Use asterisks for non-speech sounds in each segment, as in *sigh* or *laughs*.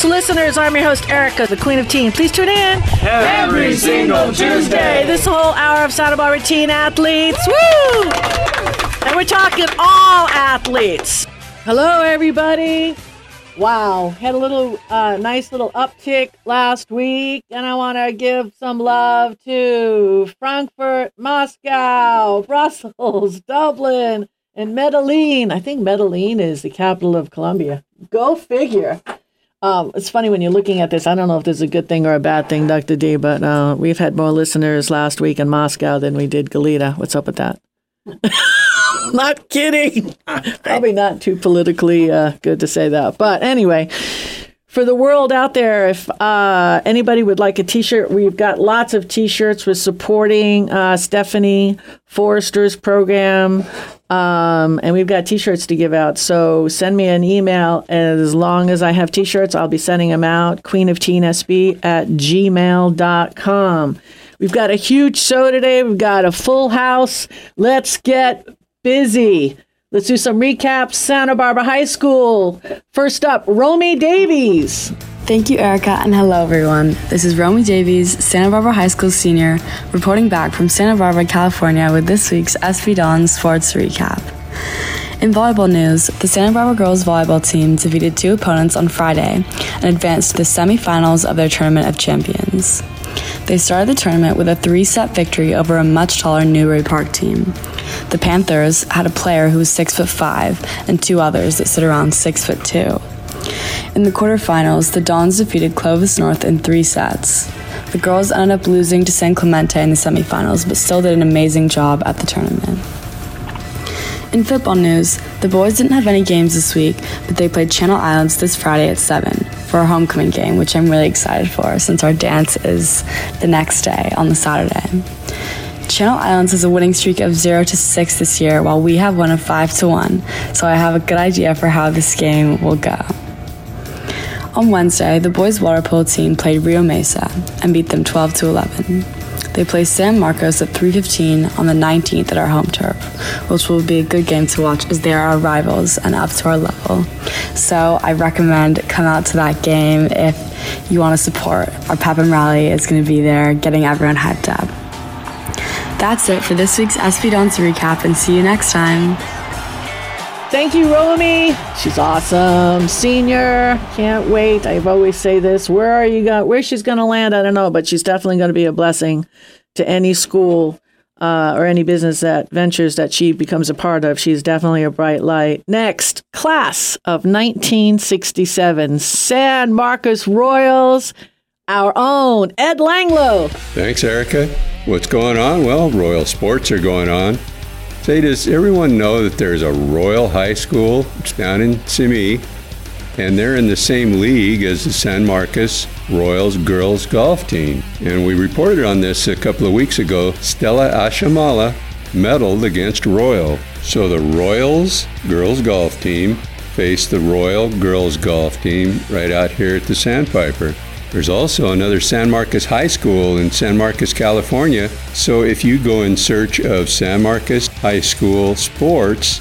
athletes, listeners. I'm your host, Erica, the Queen of Teen. Please tune in every single Tuesday. This whole hour of Santa Barbara teen athletes. Woo! And we're talking all athletes. Hello, everybody. Wow, had a little uh, nice little uptick last week, and I want to give some love to Frankfurt, Moscow, *laughs* Brussels, Dublin, and Medellin. I think Medellin is the capital of Colombia. Go figure. Um, it's funny when you're looking at this. I don't know if this is a good thing or a bad thing, Dr. D, but uh, we've had more listeners last week in Moscow than we did Goleta. What's up with that? *laughs* not kidding. *laughs* Probably not too politically uh, good to say that. But anyway, for the world out there, if uh, anybody would like a t shirt, we've got lots of t shirts. We're supporting uh, Stephanie Forrester's program. Um, and we've got t-shirts to give out. So send me an email. As long as I have t-shirts, I'll be sending them out. Queen of Teen SB at gmail.com. We've got a huge show today. We've got a full house. Let's get busy. Let's do some recaps. Santa Barbara High School. First up, Romy Davies. Thank you, Erica, and hello, everyone. This is Romy Davies, Santa Barbara High School senior, reporting back from Santa Barbara, California, with this week's SB Dons Sports Recap. In volleyball news, the Santa Barbara girls volleyball team defeated two opponents on Friday and advanced to the semifinals of their Tournament of Champions. They started the tournament with a three set victory over a much taller Newbury Park team. The Panthers had a player who was six foot five and two others that stood around six foot two. In the quarterfinals, the Dons defeated Clovis North in three sets. The girls ended up losing to San Clemente in the semifinals, but still did an amazing job at the tournament. In football news, the boys didn't have any games this week, but they played Channel Islands this Friday at 7 for our homecoming game, which I'm really excited for since our dance is the next day on the Saturday. Channel Islands has a winning streak of 0 to 6 this year, while we have one of 5 to 1, so I have a good idea for how this game will go. On Wednesday, the boys' water polo team played Rio Mesa and beat them 12 to 11. They play San Marcos at 3:15 on the 19th at our home turf, which will be a good game to watch as they are our rivals and up to our level. So I recommend come out to that game if you want to support. Our Pep and Rally is going to be there, getting everyone hyped up. That's it for this week's SB Dons recap, and see you next time. Thank you, Romy. She's awesome. Senior. Can't wait. I've always say this. Where are you going? Where she's going to land, I don't know, but she's definitely going to be a blessing to any school uh, or any business that ventures that she becomes a part of. She's definitely a bright light. Next, class of 1967, San Marcos Royals. Our own Ed Langlo. Thanks, Erica. What's going on? Well, Royal Sports are going on. Say, does everyone know that there's a Royal High School? Down in Simi, and they're in the same league as the San Marcos Royals girls golf team. And we reported on this a couple of weeks ago. Stella Ashamala medaled against Royal. So the Royals girls golf team faced the Royal girls golf team right out here at the Sandpiper. There's also another San Marcos High School in San Marcos, California. So if you go in search of San Marcos High School sports,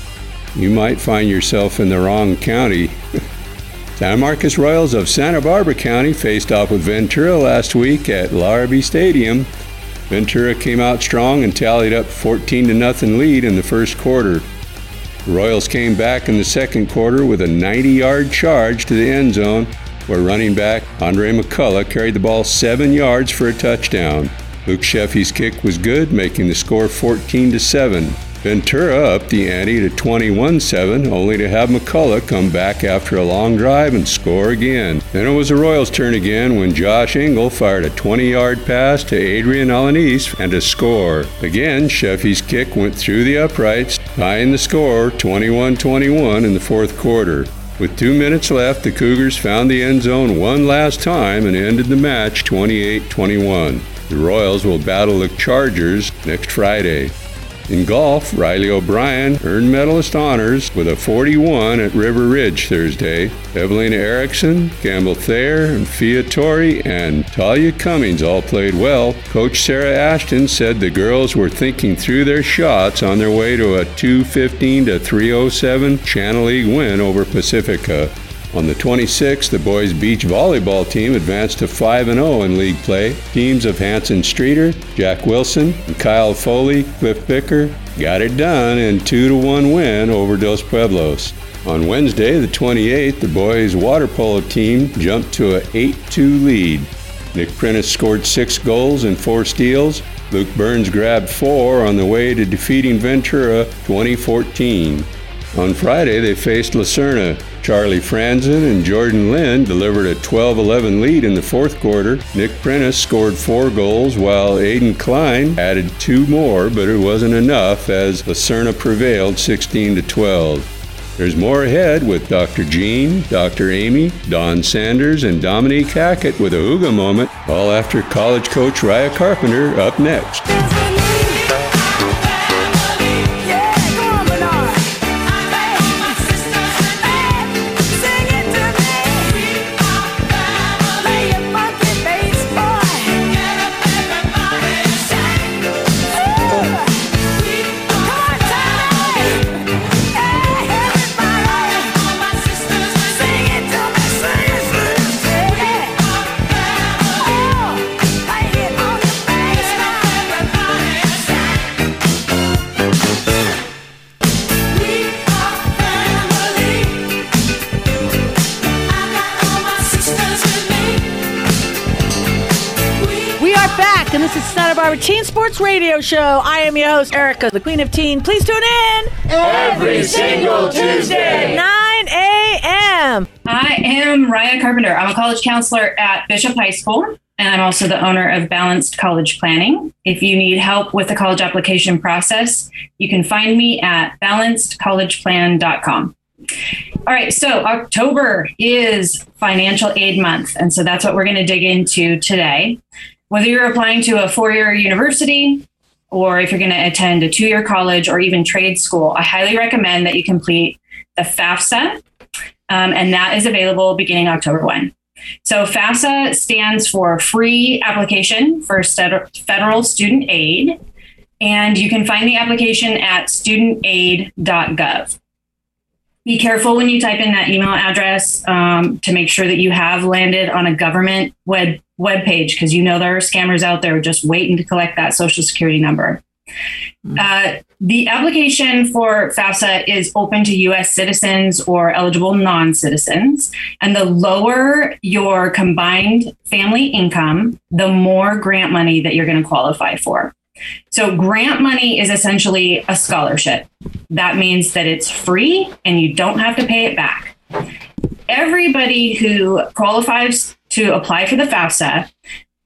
you might find yourself in the wrong county. *laughs* San Marcos Royals of Santa Barbara County faced off with Ventura last week at Larrabee Stadium. Ventura came out strong and tallied up 14 to nothing lead in the first quarter. The Royals came back in the second quarter with a 90 yard charge to the end zone where running back Andre McCullough carried the ball seven yards for a touchdown. Luke Sheffy's kick was good, making the score 14 to 7. Ventura up the ante to 21 7, only to have McCullough come back after a long drive and score again. Then it was the Royals' turn again when Josh Engel fired a 20 yard pass to Adrian Alanis and a score. Again, Sheffy's kick went through the uprights, tying the score 21 21 in the fourth quarter. With two minutes left, the Cougars found the end zone one last time and ended the match 28 21. The Royals will battle the Chargers next Friday. In golf, Riley O'Brien earned medalist honors with a 41 at River Ridge Thursday. Evelina Erickson, Campbell Thayer, and Fia Torrey and Talia Cummings all played well. Coach Sarah Ashton said the girls were thinking through their shots on their way to a 215 to 307 Channel League win over Pacifica. On the 26th, the boys beach volleyball team advanced to 5 0 in league play. Teams of Hanson Streeter, Jack Wilson, and Kyle Foley, Cliff Bicker got it done in 2 1 win over Dos Pueblos. On Wednesday, the 28th, the boys water polo team jumped to a 8 2 lead. Nick Prentice scored six goals and four steals. Luke Burns grabbed four on the way to defeating Ventura 2014. On Friday, they faced La Serna. Charlie Franzen and Jordan Lynn delivered a 12 11 lead in the fourth quarter. Nick Prentice scored four goals, while Aiden Klein added two more, but it wasn't enough as La Serna prevailed 16 12. There's more ahead with Dr. Jean, Dr. Amy, Don Sanders, and Dominique Hackett with a Hygge moment, all after college coach Raya Carpenter up next. Teen Sports Radio Show. I am your host, Erica, the Queen of Teen. Please tune in every single Tuesday, 9 a.m. I am Raya Carpenter. I'm a college counselor at Bishop High School, and I'm also the owner of Balanced College Planning. If you need help with the college application process, you can find me at balancedcollegeplan.com. All right, so October is financial aid month, and so that's what we're going to dig into today. Whether you're applying to a four year university or if you're going to attend a two year college or even trade school, I highly recommend that you complete the FAFSA, um, and that is available beginning October 1. So FAFSA stands for Free Application for Federal Student Aid, and you can find the application at studentaid.gov be careful when you type in that email address um, to make sure that you have landed on a government web web page because you know there are scammers out there just waiting to collect that social security number. Mm-hmm. Uh, the application for FAFSA is open to U.S. citizens or eligible non citizens. And the lower your combined family income, the more grant money that you're going to qualify for. So, grant money is essentially a scholarship. That means that it's free and you don't have to pay it back. Everybody who qualifies to apply for the FAFSA,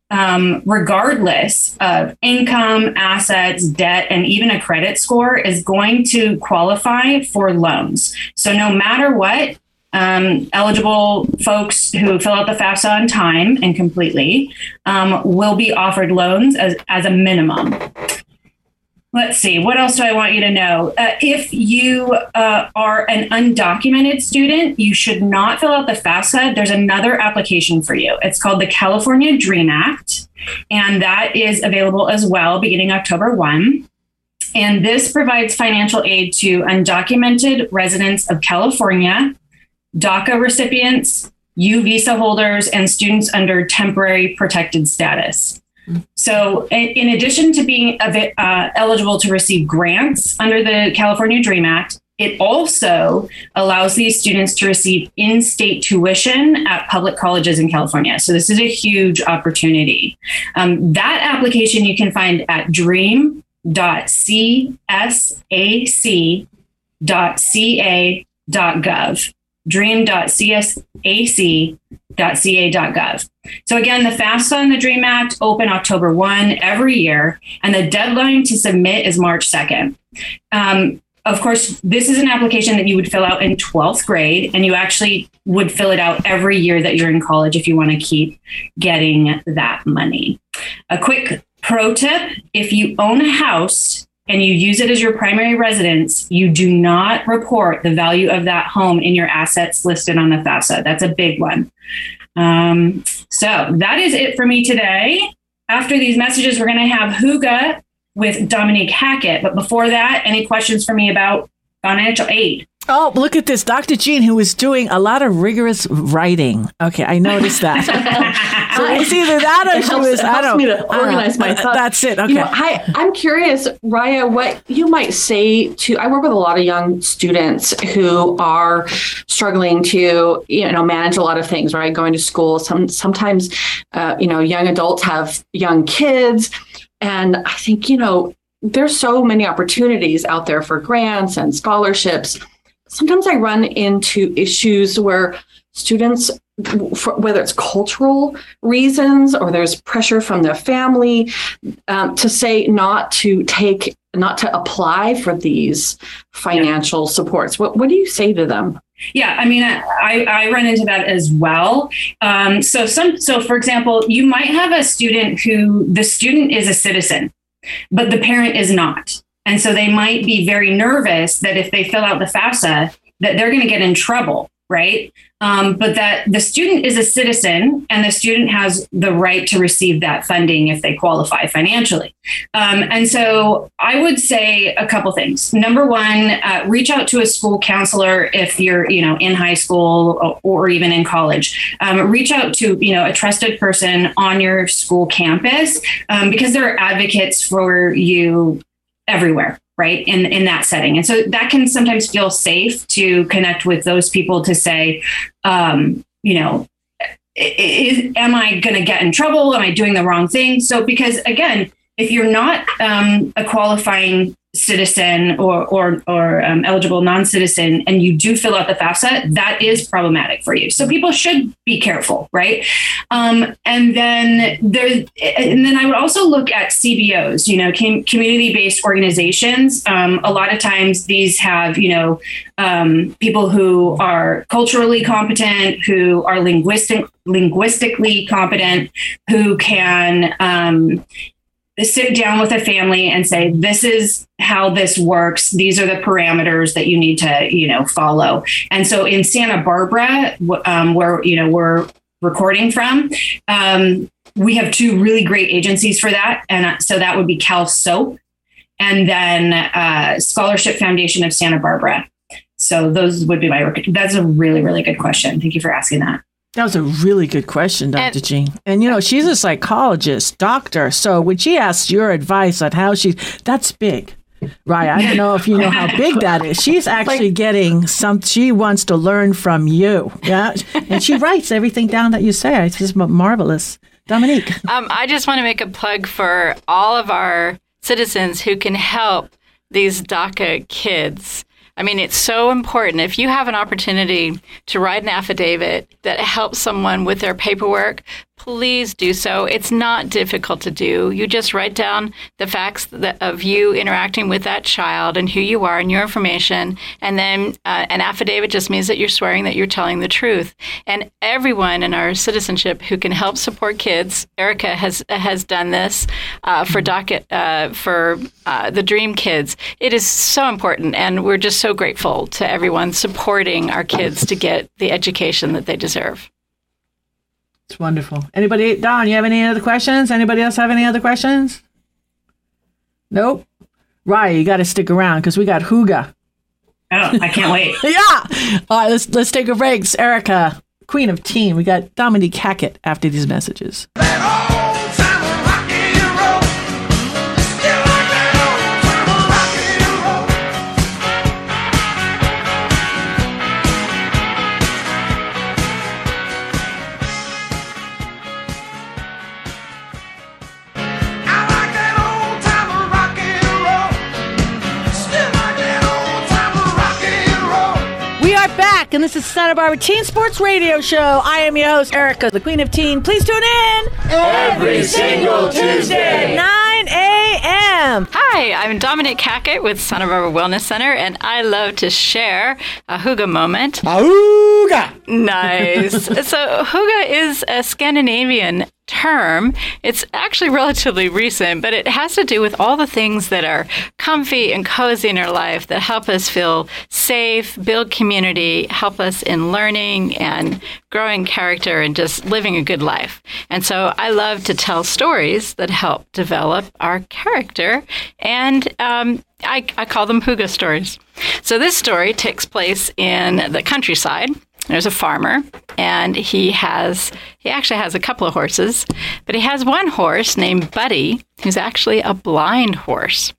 um, regardless of income, assets, debt, and even a credit score, is going to qualify for loans. So, no matter what, um, eligible folks who fill out the FAFSA on time and completely um, will be offered loans as, as a minimum. Let's see, what else do I want you to know? Uh, if you uh, are an undocumented student, you should not fill out the FAFSA. There's another application for you. It's called the California Dream Act, and that is available as well beginning October 1. And this provides financial aid to undocumented residents of California DACA recipients, U visa holders, and students under temporary protected status. So, in addition to being uh, eligible to receive grants under the California Dream Act, it also allows these students to receive in state tuition at public colleges in California. So, this is a huge opportunity. Um, that application you can find at dream.csac.ca.gov dream.csac.ca.gov. So again, the FAFSA and the DREAM Act open October 1 every year, and the deadline to submit is March 2nd. Um, of course, this is an application that you would fill out in 12th grade, and you actually would fill it out every year that you're in college if you want to keep getting that money. A quick pro tip if you own a house, and you use it as your primary residence, you do not report the value of that home in your assets listed on the FAFSA. That's a big one. Um, so that is it for me today. After these messages, we're going to have Hygge with Dominique Hackett. But before that, any questions for me about financial aid? Oh, look at this. Dr. Jean, who was doing a lot of rigorous writing. Okay, I noticed that. *laughs* so it's either that or it she helps, was, I don't me to organize my thoughts. That's it. Okay. You know, hi, I'm curious, Raya, what you might say to, I work with a lot of young students who are struggling to, you know, manage a lot of things, right? Going to school. Some, sometimes, uh, you know, young adults have young kids. And I think, you know, there's so many opportunities out there for grants and scholarships sometimes I run into issues where students, whether it's cultural reasons or there's pressure from their family, um, to say not to take, not to apply for these financial yeah. supports. What, what do you say to them? Yeah, I mean, I, I run into that as well. Um, so some, so for example, you might have a student who the student is a citizen, but the parent is not. And so they might be very nervous that if they fill out the FAFSA, that they're going to get in trouble, right? Um, but that the student is a citizen and the student has the right to receive that funding if they qualify financially. Um, and so I would say a couple things. Number one, uh, reach out to a school counselor if you're, you know, in high school or, or even in college. Um, reach out to, you know, a trusted person on your school campus um, because there are advocates for you everywhere right in in that setting. And so that can sometimes feel safe to connect with those people to say um, you know is, am i going to get in trouble? Am i doing the wrong thing? So because again if you're not um, a qualifying citizen or or, or um, eligible non-citizen and you do fill out the FAFSA, that is problematic for you. So people should be careful, right? Um, and then there, and then I would also look at CBOs, you know, community-based organizations. Um, a lot of times these have, you know, um, people who are culturally competent, who are linguistic linguistically competent, who can um, sit down with a family and say this is how this works. These are the parameters that you need to you know follow. And so in santa barbara um, where you know we're recording from um, we have two really great agencies for that and uh, so that would be cal soap and then uh, scholarship foundation of santa barbara. So those would be my that's a really really good question. Thank you for asking that that was a really good question, Dr. And, Jean. And you know, she's a psychologist, doctor. So when she asks your advice on how she, that's big. Right. I don't know if you know how big that is. She's *laughs* actually like, getting some, she wants to learn from you. Yeah. And she writes everything down that you say. It's just marvelous. Dominique. Um, I just want to make a plug for all of our citizens who can help these DACA kids. I mean, it's so important. If you have an opportunity to write an affidavit that helps someone with their paperwork, please do so. It's not difficult to do. You just write down the facts of you interacting with that child and who you are and your information. And then uh, an affidavit just means that you're swearing that you're telling the truth. And everyone in our citizenship who can help support kids, Erica has has done this uh, for DACA uh, for uh, the Dream Kids. It is so important, and we're just so grateful to everyone supporting our kids to get the education that they deserve. It's wonderful. Anybody, Don, you have any other questions? Anybody else have any other questions? Nope. Right, you got to stick around because we got Hygge. Oh, I can't wait. *laughs* yeah. All right, let's let's take a break. It's Erica, Queen of Teen. We got Dominique Hackett after these messages. And this is Santa Barbara Teen Sports Radio Show. I am your host, Erica, the Queen of Teen. Please tune in every single Tuesday, 9 a.m. Hi, I'm Dominique Hackett with Santa Barbara Wellness Center, and I love to share a Hygge moment. A hygge! Nice. *laughs* so, Hygge is a Scandinavian term. It's actually relatively recent, but it has to do with all the things that are comfy and cozy in our life that help us feel safe, build community, help us in learning and growing character and just living a good life. And so I love to tell stories that help develop our character and um, I, I call them Hygge stories. So this story takes place in the countryside. There's a farmer, and he has he actually has a couple of horses, but he has one horse named Buddy, who's actually a blind horse.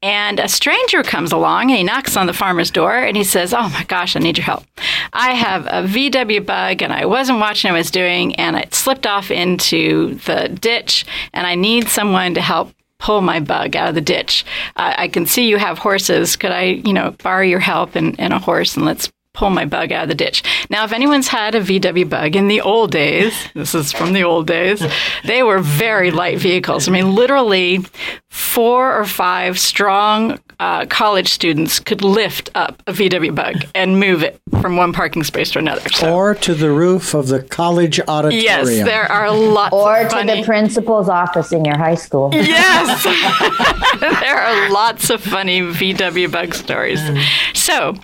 And a stranger comes along and he knocks on the farmer's door and he says, Oh my gosh, I need your help. I have a VW bug and I wasn't watching what I was doing and it slipped off into the ditch and I need someone to help pull my bug out of the ditch. Uh, I can see you have horses. Could I, you know, borrow your help and, and a horse and let's pull my bug out of the ditch. Now, if anyone's had a VW bug in the old days, this is from the old days, they were very light vehicles. I mean, literally four or five strong uh, college students could lift up a VW bug and move it from one parking space to another. So. Or to the roof of the college auditorium. Yes, there are lots. Or to funny... the principal's office in your high school. Yes, *laughs* *laughs* there are lots of funny VW bug stories. Mm. So,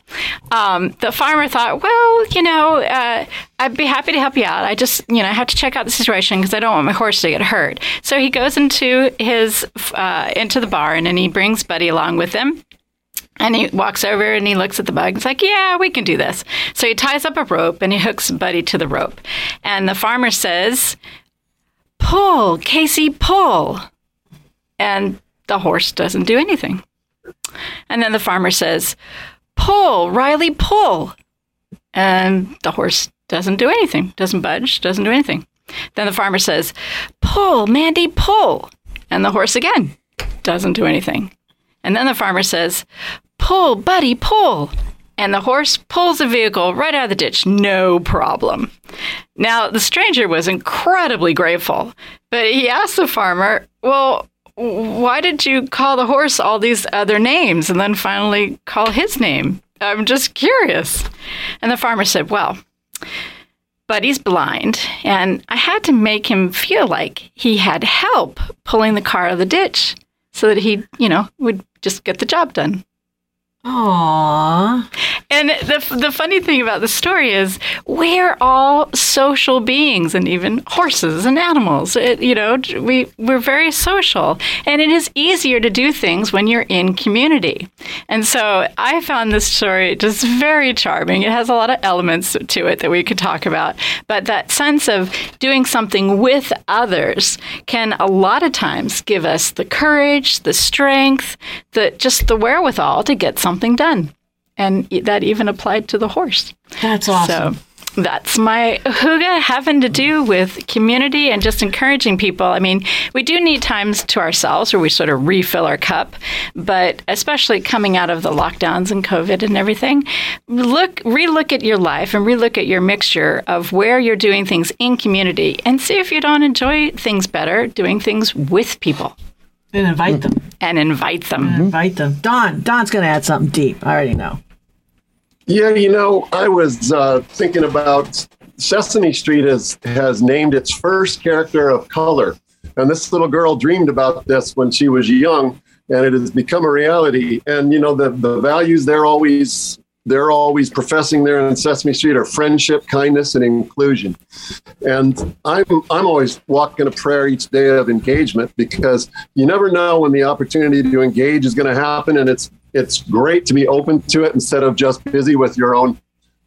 um, the farmer thought, well, you know, uh, I'd be happy to help you out. I just, you know, I have to check out the situation because I don't want my horse to get hurt. So he goes into his uh, Uh, into the barn and he brings Buddy along with him. And he walks over and he looks at the bug. He's like, "Yeah, we can do this." So he ties up a rope and he hooks Buddy to the rope. And the farmer says, "Pull, Casey, pull." And the horse doesn't do anything. And then the farmer says, "Pull, Riley, pull." And the horse doesn't do anything, doesn't budge, doesn't do anything. Then the farmer says, Pull, Mandy, pull. And the horse again doesn't do anything. And then the farmer says, Pull, Buddy, pull. And the horse pulls the vehicle right out of the ditch, no problem. Now, the stranger was incredibly grateful, but he asked the farmer, Well, why did you call the horse all these other names and then finally call his name? I'm just curious. And the farmer said, Well, Buddy's blind, and I had to make him feel like he had help pulling the car out of the ditch so that he, you know, would just get the job done. Aww. And the, the funny thing about the story is we're all social beings and even horses and animals. It, you know, we, we're very social. And it is easier to do things when you're in community. And so I found this story just very charming. It has a lot of elements to it that we could talk about. But that sense of doing something with others can a lot of times give us the courage, the strength, the just the wherewithal to get something something done. And that even applied to the horse. That's awesome. So that's my Hygge having to do with community and just encouraging people. I mean, we do need times to ourselves where we sort of refill our cup, but especially coming out of the lockdowns and COVID and everything, look, relook at your life and relook at your mixture of where you're doing things in community and see if you don't enjoy things better doing things with people. And invite them. And invite them. And invite them. Don, Don's going to add something deep. I already know. Yeah, you know, I was uh, thinking about Sesame Street has has named its first character of color, and this little girl dreamed about this when she was young, and it has become a reality. And you know, the the values they're always they're always professing there in Sesame Street are friendship, kindness, and inclusion. And I'm I'm always walking a prayer each day of engagement because you never know when the opportunity to engage is going to happen, and it's it's great to be open to it instead of just busy with your own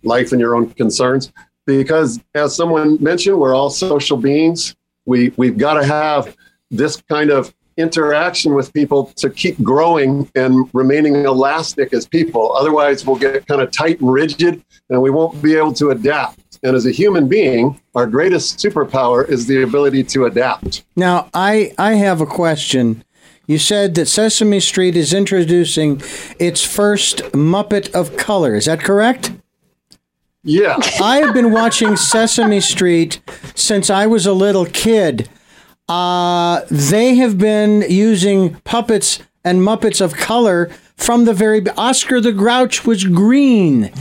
life and your own concerns. Because as someone mentioned, we're all social beings. We we've got to have this kind of interaction with people to keep growing and remaining elastic as people. Otherwise, we'll get kind of tight and rigid and we won't be able to adapt. And as a human being, our greatest superpower is the ability to adapt. Now, I, I have a question. You said that Sesame Street is introducing its first Muppet of color. Is that correct? Yeah. I have been watching Sesame Street since I was a little kid. Uh, they have been using puppets and Muppets of color from the very Oscar the Grouch was green.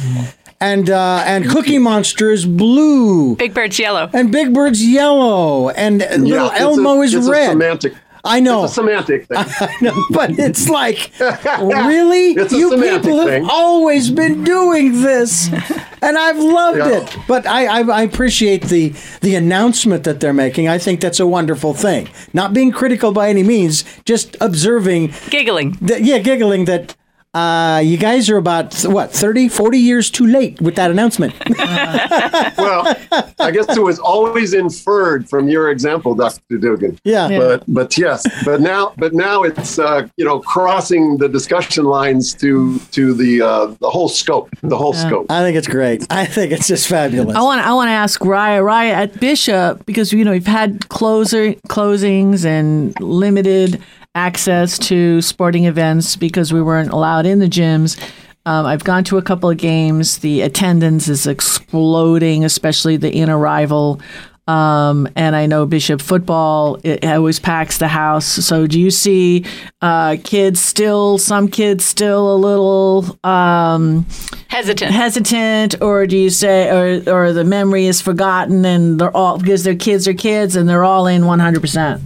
And uh, and Cookie Monster is blue. Big Bird's yellow. And Big Bird's yellow. And yeah, little Elmo a, is red. semantic I know. It's a semantic thing. *laughs* I know, but it's like, *laughs* really? It's a you semantic people have thing. always been doing this, and I've loved Yeah. it. But I, I, I appreciate the the announcement that they're making. I think that's a wonderful thing. Not being critical by any means, just observing. Giggling. That, yeah, giggling that. Uh, you guys are about what 30 40 years too late with that announcement *laughs* well, I guess it was always inferred from your example, Dr. Dugan. Yeah. Yeah. But but yes, but now but now it's uh, you know crossing the discussion lines to to the uh, the whole scope, the whole scope. i think it's great i think it's just fabulous I want I want to ask Raya Raya at Bishop because you know we've had closer closings and limited access to sporting events because we weren't allowed in the gyms. Um, I've gone to a couple of games. The attendance is exploding, especially the in arrival. Um, and I know Bishop football it always packs the house. So do you see uh, kids still? Some kids still a little um, hesitant. Hesitant, or do you say, or or the memory is forgotten, and they're all because their kids are kids and they're all in one hundred percent.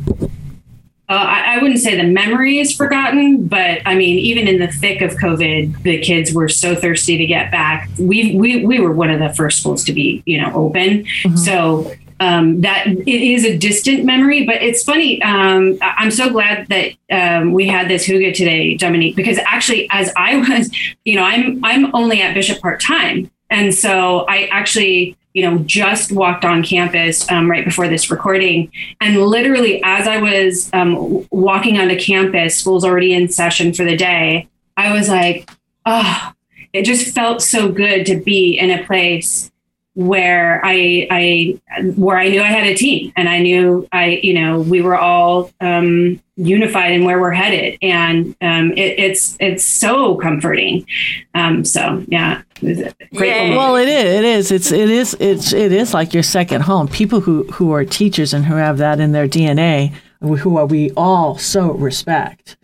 Uh, I, I wouldn't say the memory is forgotten, but I mean, even in the thick of COVID, the kids were so thirsty to get back. We we we were one of the first schools to be, you know, open. So um, that it is a distant memory, but it's funny. Um, I'm so glad that um, we had this Hygge today, Dominique, because actually, as I was, you know, I'm I'm only at Bishop part time, and so I actually, you know, just walked on campus um, right before this recording, and literally as I was um, walking onto campus, school's already in session for the day. I was like, oh, it just felt so good to be in a place where I, I where I knew I had a team and I knew I you know we were all um, unified in where we're headed and um, it, it's it's so comforting um, so yeah it was great. Well, it is. It is. It's. It is. It's. It is like your second home. People who who are teachers and who have that in their DNA, who are we all so respect.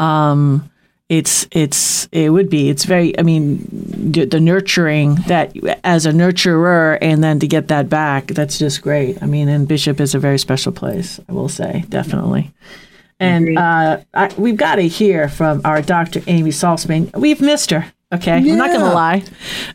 Um, it's. It's. It would be. It's very. I mean, the, the nurturing that as a nurturer, and then to get that back, that's just great. I mean, and Bishop is a very special place. I will say, definitely. And uh, I, we've got to hear from our Dr. Amy Salzman. We've missed her. Okay, I'm not going to lie.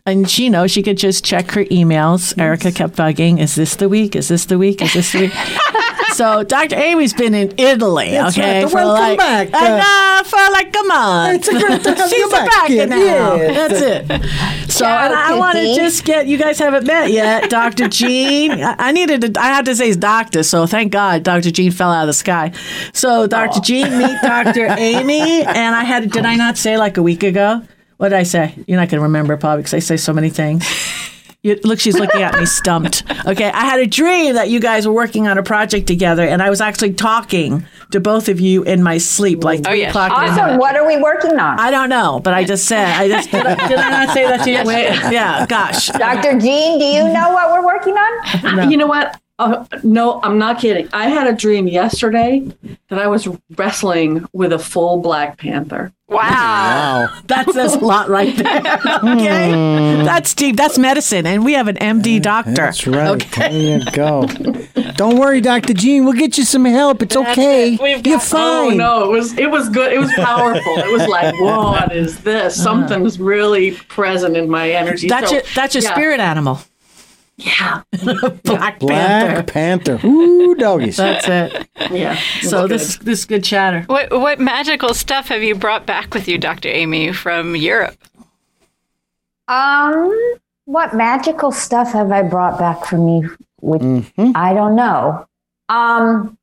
And she knows she could just check her emails. Erica kept bugging, "Is this the week? Is this the week? Is this the week?" *laughs* so Dr. Amy's been in Italy. That's okay, right. for Welcome like, back, and, uh, uh, for like a month. It's great to *laughs* have She's back, back kid. now. Yes. That's it. So, and I want to just get you guys haven't met yet, Dr. Jean. I, I needed to. I had to say he's doctor, so thank God Dr. Jean fell out of the sky. So, Dr. Jean, meet Dr. *laughs* Amy, and I had. Did I not say like a week ago? What did I say? You're not going to remember probably because I say so many things. You, look, she's looking at me stumped. Okay, I had a dream that you guys were working on a project together, and I was actually talking to both of you in my sleep, like oh, three yes. o'clock. in the Awesome. morning. What are we working on? I don't know, but I just said. I just did. I, did I not say that to you? Wait, Yeah. Gosh. Dr. Jean, do you know what we're working on? You know what? Uh, no, I'm not kidding. I had a dream yesterday that I was wrestling with a full Black Panther. Wow. wow That says a lot right there. *laughs* Okay. That's deep. That's medicine, and we have an MD doctor. That's right. Okay. There you *laughs* go. Don't worry, Dr. Jean. We'll get you some help. It's okay. it. We've You're got- Oh fine. no, it was it was good. It was powerful. it was like, *laughs* what is this? Something's really present in my energy. That's So, your that's your yeah. spirit animal. Yeah, *laughs* Black Black Panther. Panther. Ooh, doggies. That's it. *laughs* yeah. So was this good. this is good chatter. What what magical stuff have you brought back with you, Dr. Amy, from Europe? Um, what magical stuff have I brought back for me? With Mhm. I don't know. Um,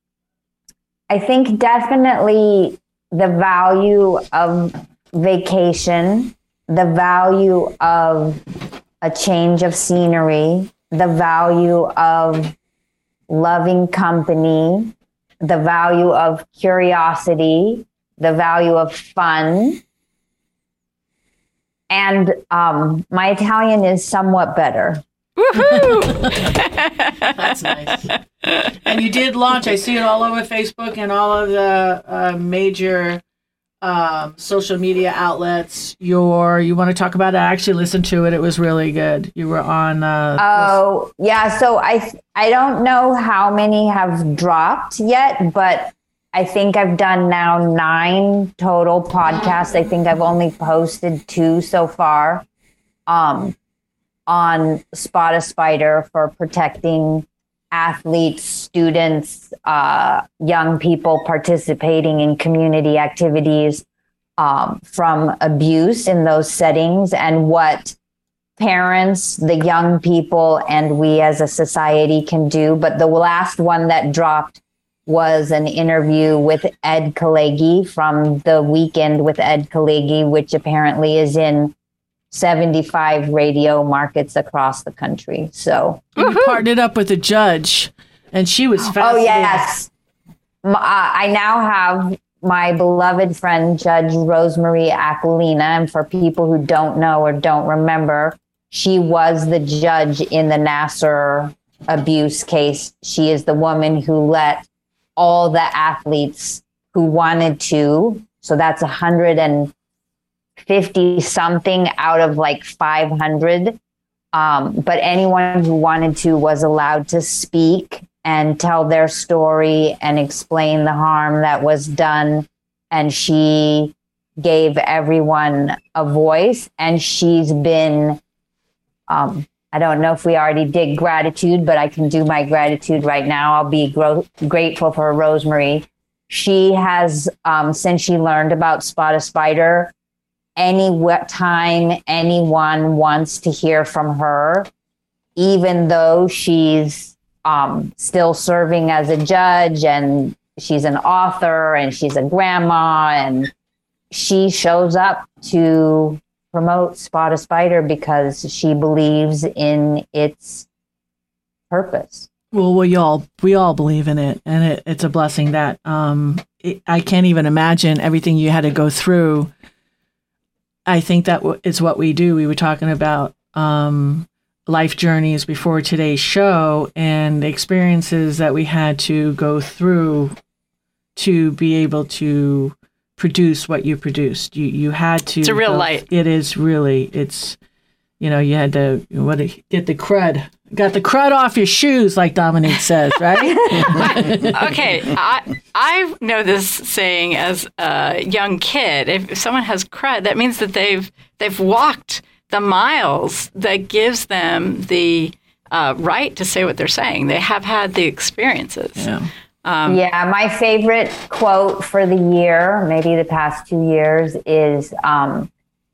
I think definitely the value of vacation, the value of a change of scenery, the value of loving company, the value of curiosity, the value of fun. And um, my Italian is somewhat better. Woohoo! *laughs* That's nice. And you did launch. I see it all over Facebook and all of the uh, major um, social media outlets. Your you want to talk about it? I actually listened to it. It was really good. You were on. Uh, Oh, yeah. So I I don't know how many have dropped yet, but I think I've done now nine total podcasts. I think I've only posted two so far um, on Spot a Spider for protecting athletes, students, uh, young people participating in community activities um, from abuse in those settings and what parents, the young people, and we as a society can do. But the last one that dropped was an interview with Ed Kalegy from the weekend with Ed Kalegy, which apparently is in 75 radio markets across the country. So you partnered up with a judge, and she was Oh yes, uh, I now have my beloved friend Judge Rosemary Aquilina, and for people who don't know or don't remember, she was the judge in the Nassar abuse case. She is the woman who let all the athletes who wanted to. So that's a hundred and fifty something out of like five hundred um, but anyone who wanted to was allowed to speak and tell their story and explain the harm that was done. And she gave everyone a voice, and she's been. Um, I don't know if we already did gratitude, but I can do my gratitude right now. I'll be gro- grateful for Rosemary. She has, um, since she learned about Spot a Spider, any time anyone wants to hear from her, even though she's um, still serving as a judge and she's an author and she's a grandma and she shows up to promote Spot a Spider because she believes in its purpose. Well, we all we all believe in it, and it, it's a blessing that um, it, I can't even imagine everything you had to go through. I think that w- what we do. We were talking about um, life journeys before today's show, and the experiences that we had to go through to be able to produce what you produced. You you had to. It's a real light. It is really. It's you know you had to what get the crud. Got the crud off your shoes, like Dominique says, *laughs* right? *laughs* okay, I I know this saying as a young kid. If someone has crud, that means that they've they've walked the miles that gives them the uh, right to say what they're saying. They have had the experiences. Yeah. Um, yeah, my favorite quote for the year, maybe the past two years, is um,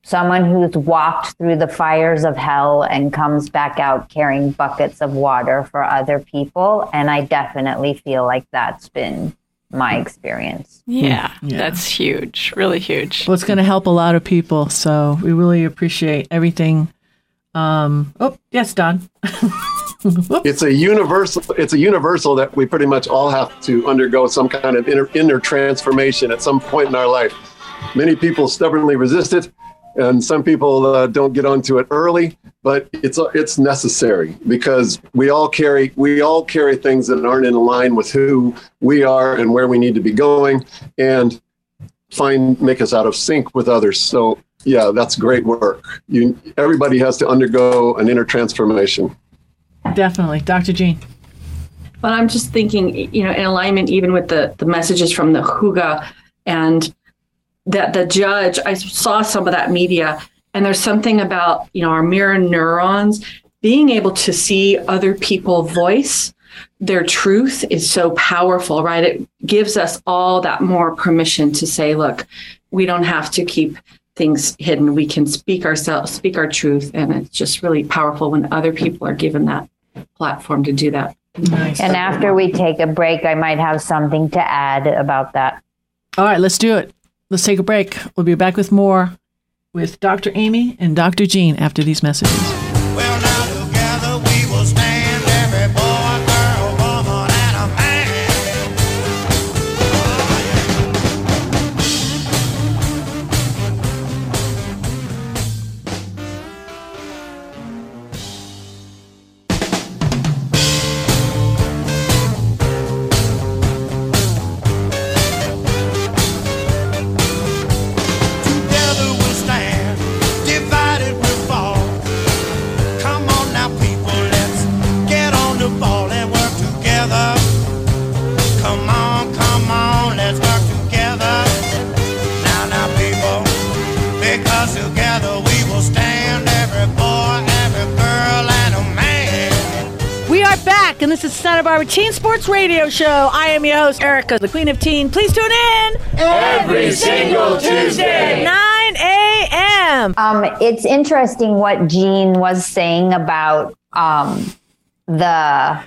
someone who's walked through the fires of hell and comes back out carrying buckets of water for other people. And I definitely feel like that's been my experience. Yeah, Yeah. that's huge, really huge. Well, it's going to help a lot of people. So we really appreciate everything. Um, oh, yes, Don. *laughs* it's a universal it's a universal that we pretty much all have to undergo some kind of inner, inner transformation at some point in our life many people stubbornly resist it and some people uh, don't get onto it early but it's it's necessary because we all carry we all carry things that aren't in line with who we are and where we need to be going and find make us out of sync with others so yeah that's great work you everybody has to undergo an inner transformation Definitely. Dr. Jean. But I'm just thinking, you know, in alignment even with the the messages from the Hygge and that the judge, I saw some of that media, and there's something about, you know, our mirror neurons being able to see other people voice their truth is so powerful, right? It gives us all that more permission to say, look, we don't have to keep things hidden. We can speak ourselves, speak our truth. And it's just really powerful when other people are given that platform to do that. Nice. And after we take a break, I might have something to add about that. All right, let's do it. Let's take a break. We'll be back with more with Dr. Amy and Dr. Jean after these messages. Well, And this is Santa Barbara Teen Sports Radio Show. I am your host, Erica, the Queen of Teen. Please tune in Every single Tuesday. 9 a.m. Um, it's interesting what Jean was saying about um, the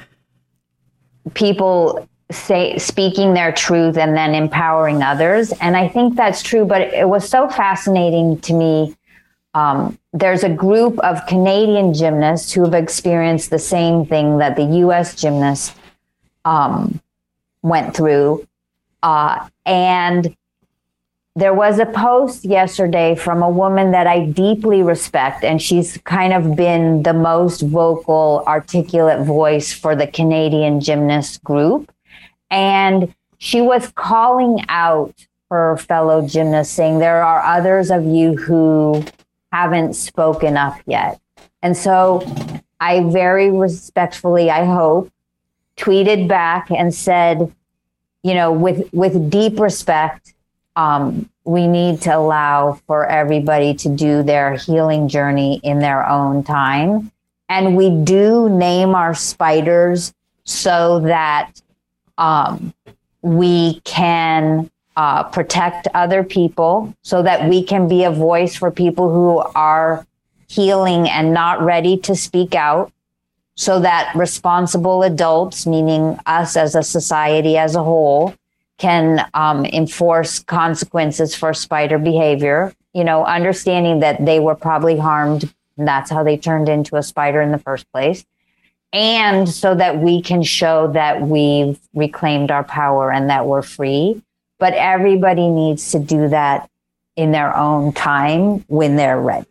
people say speaking their truth and then empowering others, and I think that's true. But it was so fascinating to me. Um, there's a group of Canadian gymnasts who have experienced the same thing that the U.S. gymnasts um, went through, uh, and there was a post yesterday from a woman that I deeply respect, and she's kind of been the most vocal, articulate voice for the Canadian gymnast group. And she was calling out her fellow gymnasts, saying, There are others of you who haven't spoken up yet. And so I very respectfully, I hope, tweeted back and said, you know, with with deep respect, um, we need to allow for everybody to do their healing journey in their own time. And we do name our spiders so that um, we can uh, protect other people, so that we can be a voice for people who are healing and not ready to speak out so that responsible adults, meaning us as a society as a whole, can um, enforce consequences for spider behavior. You know, understanding that they were probably harmed, and that's how they turned into a spider in the first place. And so that we can show that we've reclaimed our power and that we're free. But everybody needs to do that in their own time when they're ready.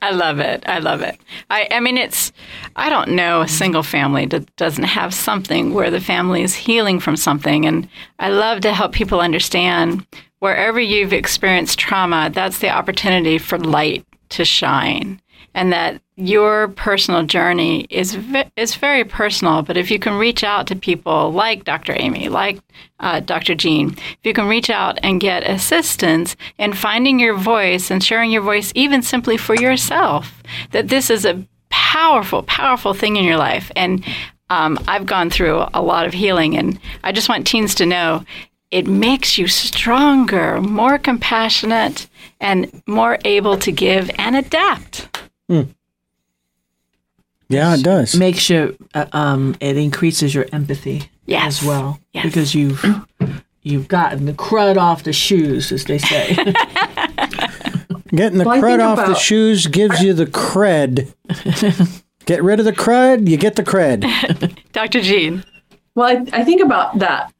I love it. I love it. I, I mean, it's, I don't know a single family that doesn't have something where the family is healing from something. And I love to help people understand wherever you've experienced trauma, that's the opportunity for light to shine. And that your personal journey is is very personal. But if you can reach out to people like Dr. Amy, like uh, Dr. Jean, if you can reach out and get assistance in finding your voice and sharing your voice, even simply for yourself, that this is a powerful, powerful thing in your life. And um, I've gone through a lot of healing, and I just want teens to know it makes you stronger, more compassionate, and more able to give and adapt. Yeah, it does. Makes you, uh, um, it increases your empathy Yes. as well Yes. because you've you've gotten the crud off the shoes, as they say. *laughs* Getting the Well, crud think off the shoes gives you the cred. *laughs* get rid of the crud, you get the cred. Dr. Jean. Well, I, I think about that,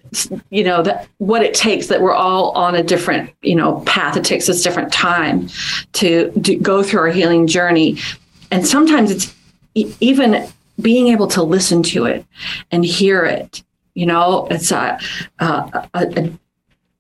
you know, that what it takes that we're all on a different, you know, path. It takes us different time to, to go through our healing journey. And sometimes it's even being able to listen to it and hear it. You know, it's a, a, a,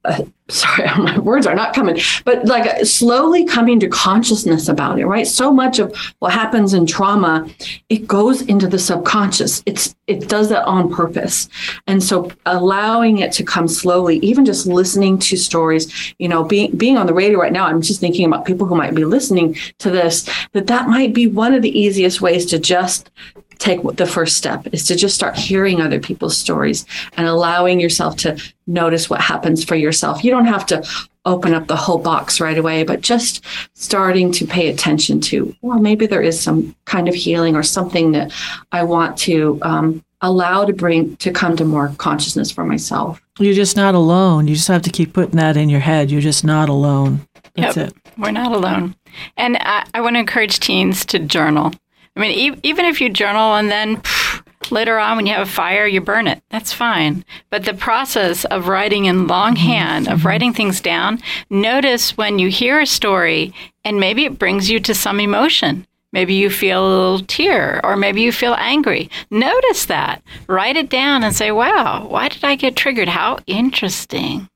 *laughs* sorry, *laughs* my words are not coming, but like slowly coming to consciousness about it, right? So much of what happens in trauma, it goes into the subconscious. It's it does that on purpose. And so allowing it to come slowly, even just listening to stories, you know, being being on the radio right now, I'm just thinking about people who might be listening to this, that that might be one of the easiest ways to just take the first step is to just start hearing other people's stories and allowing yourself to notice what happens for yourself. You don't have to open up the whole box right away, but just starting to pay attention to, well, maybe there is some kind of healing or something that I want to um, allow to bring to come to more consciousness for myself. You're just not alone. You just have to keep putting that in your head. You're just not alone. That's Yep. it. We're not alone. And I, I want to encourage teens to journal. I mean, e- even if you journal and then pff, later on when you have a fire, you burn it, that's fine. But the process of writing in longhand, of mm-hmm. writing things down, notice when you hear a story and maybe it brings you to some emotion. Maybe you feel a little tear or maybe you feel angry. Notice that. Write it down and say, wow, why did I get triggered? How interesting.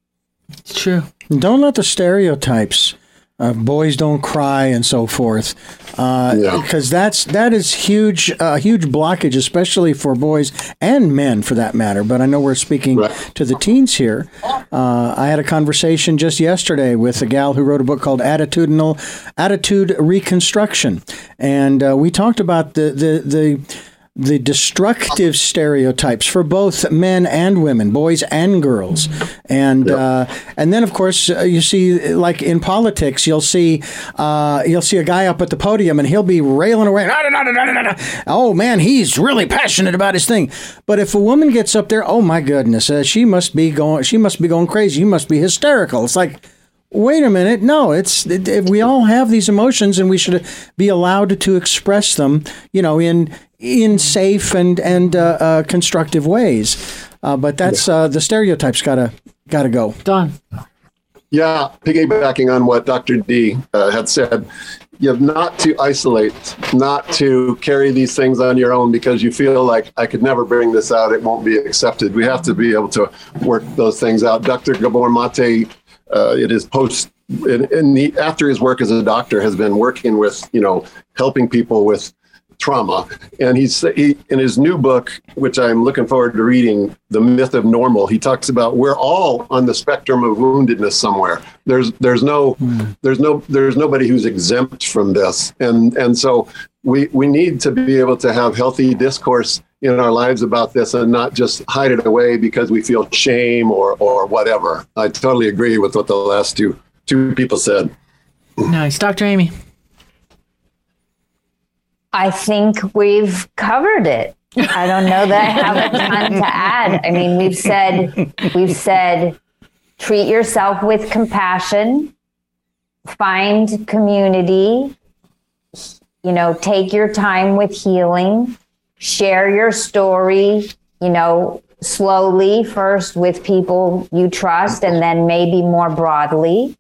It's true. Don't let the stereotypes, uh, boys don't cry and so forth, because that's that is huge, a huge blockage, especially for boys and men for that matter. But I know we're speaking to the teens here. Uh, I had a conversation just yesterday with a gal who wrote a book called Attitudinal Attitude Reconstruction, and uh, we talked about the the the the destructive stereotypes for both men and women, boys and girls, and uh, and then of course uh, you see like in politics you'll see uh, you'll see a guy up at the podium and he'll be railing away. Oh man, he's really passionate about his thing. But if a woman gets up there, oh my goodness, uh, she must be going she must be going crazy. You must be hysterical. It's like wait a minute no it's it, it- we all have these emotions and we should be allowed to express them you know in in safe and and uh, uh, constructive ways uh, but that's uh, the stereotypes gotta gotta go Done. Yeah, piggybacking on what Dr. D uh, had said, you have not to isolate, not to carry these things on your own because you feel like I could never bring this out, it won't be accepted. We have to be able to work those things out. Dr. Gabor Mate, uh, it is post in, in the after his work as a doctor has been working with you know helping people with trauma and he's he, in his new book which i'm looking forward to reading the myth of normal he talks about we're all on the spectrum of woundedness somewhere there's there's no there's no there's nobody who's exempt from this and and so we we need to be able to have healthy discourse in our lives about this and not just hide it away because we feel shame or or whatever i totally agree with what the last two two people said Nice. Dr. Amy. I think we've covered it. I don't know that I have a ton to add. I mean, we've said we've said treat yourself with compassion, find community, you know, take your time with healing, share your story, you know, slowly first with people you trust and then maybe more broadly.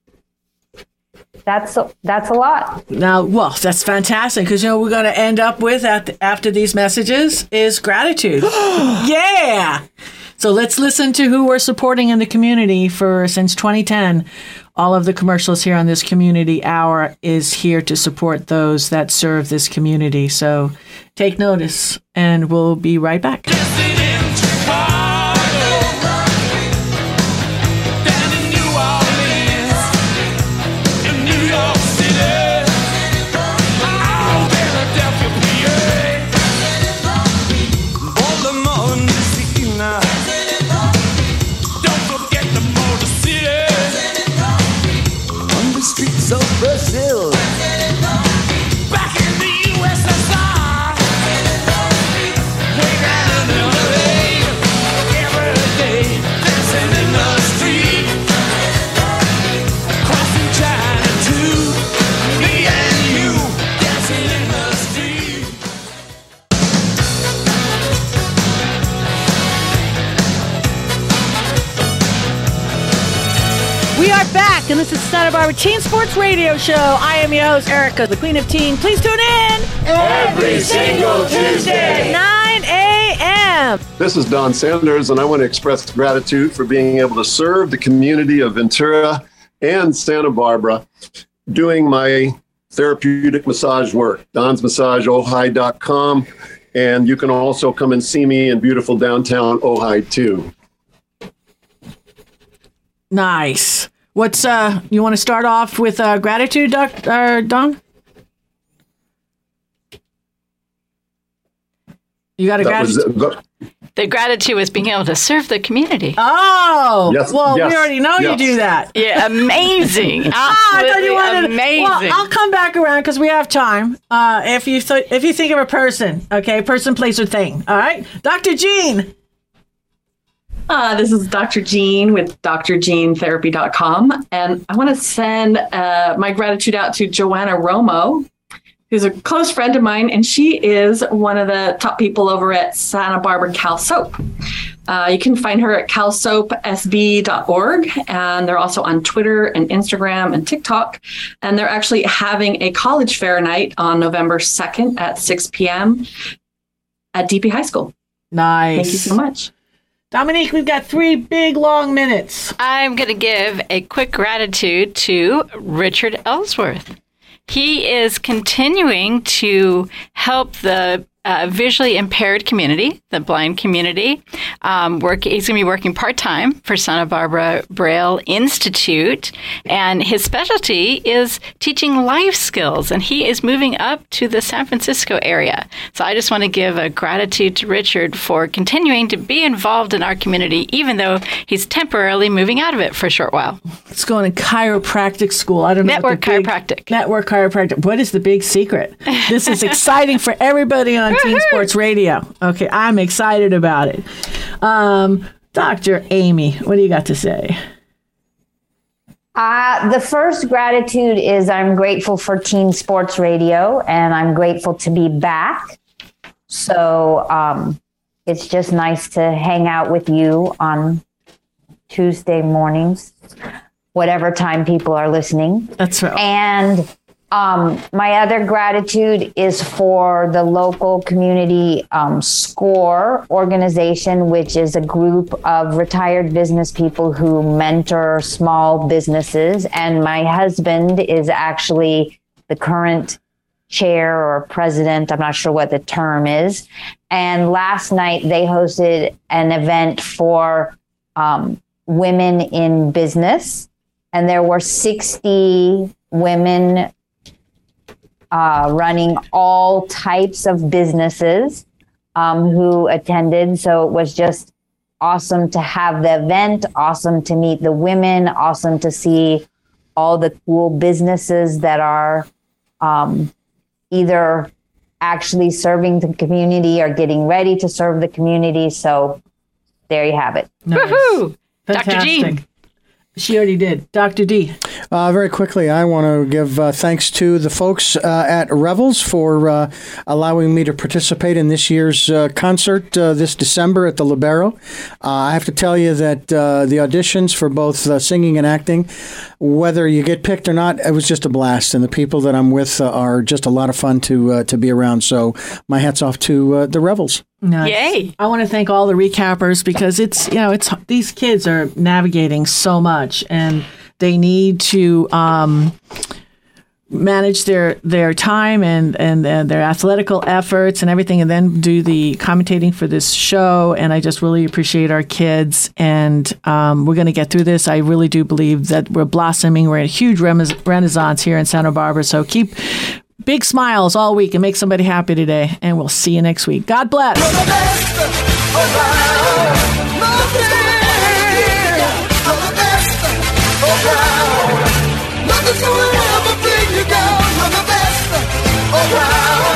That's a, that's a lot. Now, well, that's fantastic because you know we're going to end up with at after these messages is gratitude. *gasps* yeah. So let's listen to who we're supporting in the community for since 2010. All of the commercials here on this community hour is here to support those that serve this community. So take notice, and we'll be right back. We are back, and this is Santa Barbara Teen Sports Radio Show. I am your host, Erica, the Queen of Teen. Please tune in Every single Tuesday. 9 a.m. This is Don Sanders, and I want to express gratitude for being able to serve the community of Ventura and Santa Barbara doing my therapeutic massage work. DonsMassageOjai.com. And you can also come and see me in beautiful downtown Ojai, too. Nice. What's uh? You want to start off with uh, gratitude, Doc, uh, Don? You got a That was gratitude. The gratitude was being able to serve the community. Oh, Yes, well, yes, we already know you do that. Yeah, amazing. *laughs* Ah, I thought Absolutely you wanted amazing. Well, I'll come back around because we have time. Uh, if you th- if you think of a person, okay, person, place, or thing. All right, Dr. Jean. Uh, this is Dr. Jean with drjeantherapy.com. And I want to send uh, my gratitude out to Joanna Romo, who's a close friend of mine, and she is one of the top people over at Santa Barbara Cal Soap. Uh, you can find her at calsoapsb.org, and they're also on Twitter and Instagram and TikTok. And they're actually having a college fair night on November 2nd at 6 p.m. at DP High School. Nice. Thank you so much. Dominique, we've got three big long minutes. I'm going to give a quick gratitude to Richard Ellsworth. He is continuing to help the uh, visually impaired community, the blind community. Um, work, he's going to be working part time for Santa Barbara Braille Institute, and his specialty is teaching life skills. And he is moving up to the San Francisco area. So I just want to give a gratitude to Richard for continuing to be involved in our community, even though he's temporarily moving out of it for a short while. It's going to chiropractic school. I don't know. Network the big- chiropractic. Network chiropractic. What is the big secret? This is *laughs* exciting for everybody on Teen Sports Radio. Okay, I'm excited about it. Um, Dr. Amy, what do you got to say? Uh, the first gratitude is I'm grateful for Teen Sports Radio and I'm grateful to be back. So um, it's just nice to hang out with you on Tuesday mornings, whatever time people are listening. That's right. And um, my other gratitude is for the local community um, SCORE organization, which is a group of retired business people who mentor small businesses. And my husband is actually the current chair or president. I'm not sure what the term is. And last night they hosted an event for um, women in business. And there were 60 women uh, running all types of businesses um, who attended. So it was just awesome to have the event, awesome to meet the women, awesome to see all the cool businesses that are um, either actually serving the community or getting ready to serve the community. So there you have it. Woohoo! Dr. G. She already did. Dr. D. Uh, very quickly, I want to give uh, thanks to the folks uh, at Revels for uh, allowing me to participate in this year's uh, concert uh, this December at the Lobero. Uh, I have to tell you that uh, the auditions for both uh, singing and acting, whether you get picked or not, it was just a blast, and the people that I'm with uh, are just a lot of fun to uh, to be around. So my hats off to uh, the Revels. Nice. Yay. I want to thank all the recappers because it's, you know, it's these kids are navigating so much and they need to um, manage their their time and, and and their athletical efforts and everything and then do the commentating for this show and I just really appreciate our kids and um, we're going to get through this. I really do believe that we're blossoming. We're in a huge renaissance here in Santa Barbara. So keep big smiles all week and make somebody happy today. And we'll see you next week. God bless. down. Nothing's gonna ever bring you down. I'm the best oh, around.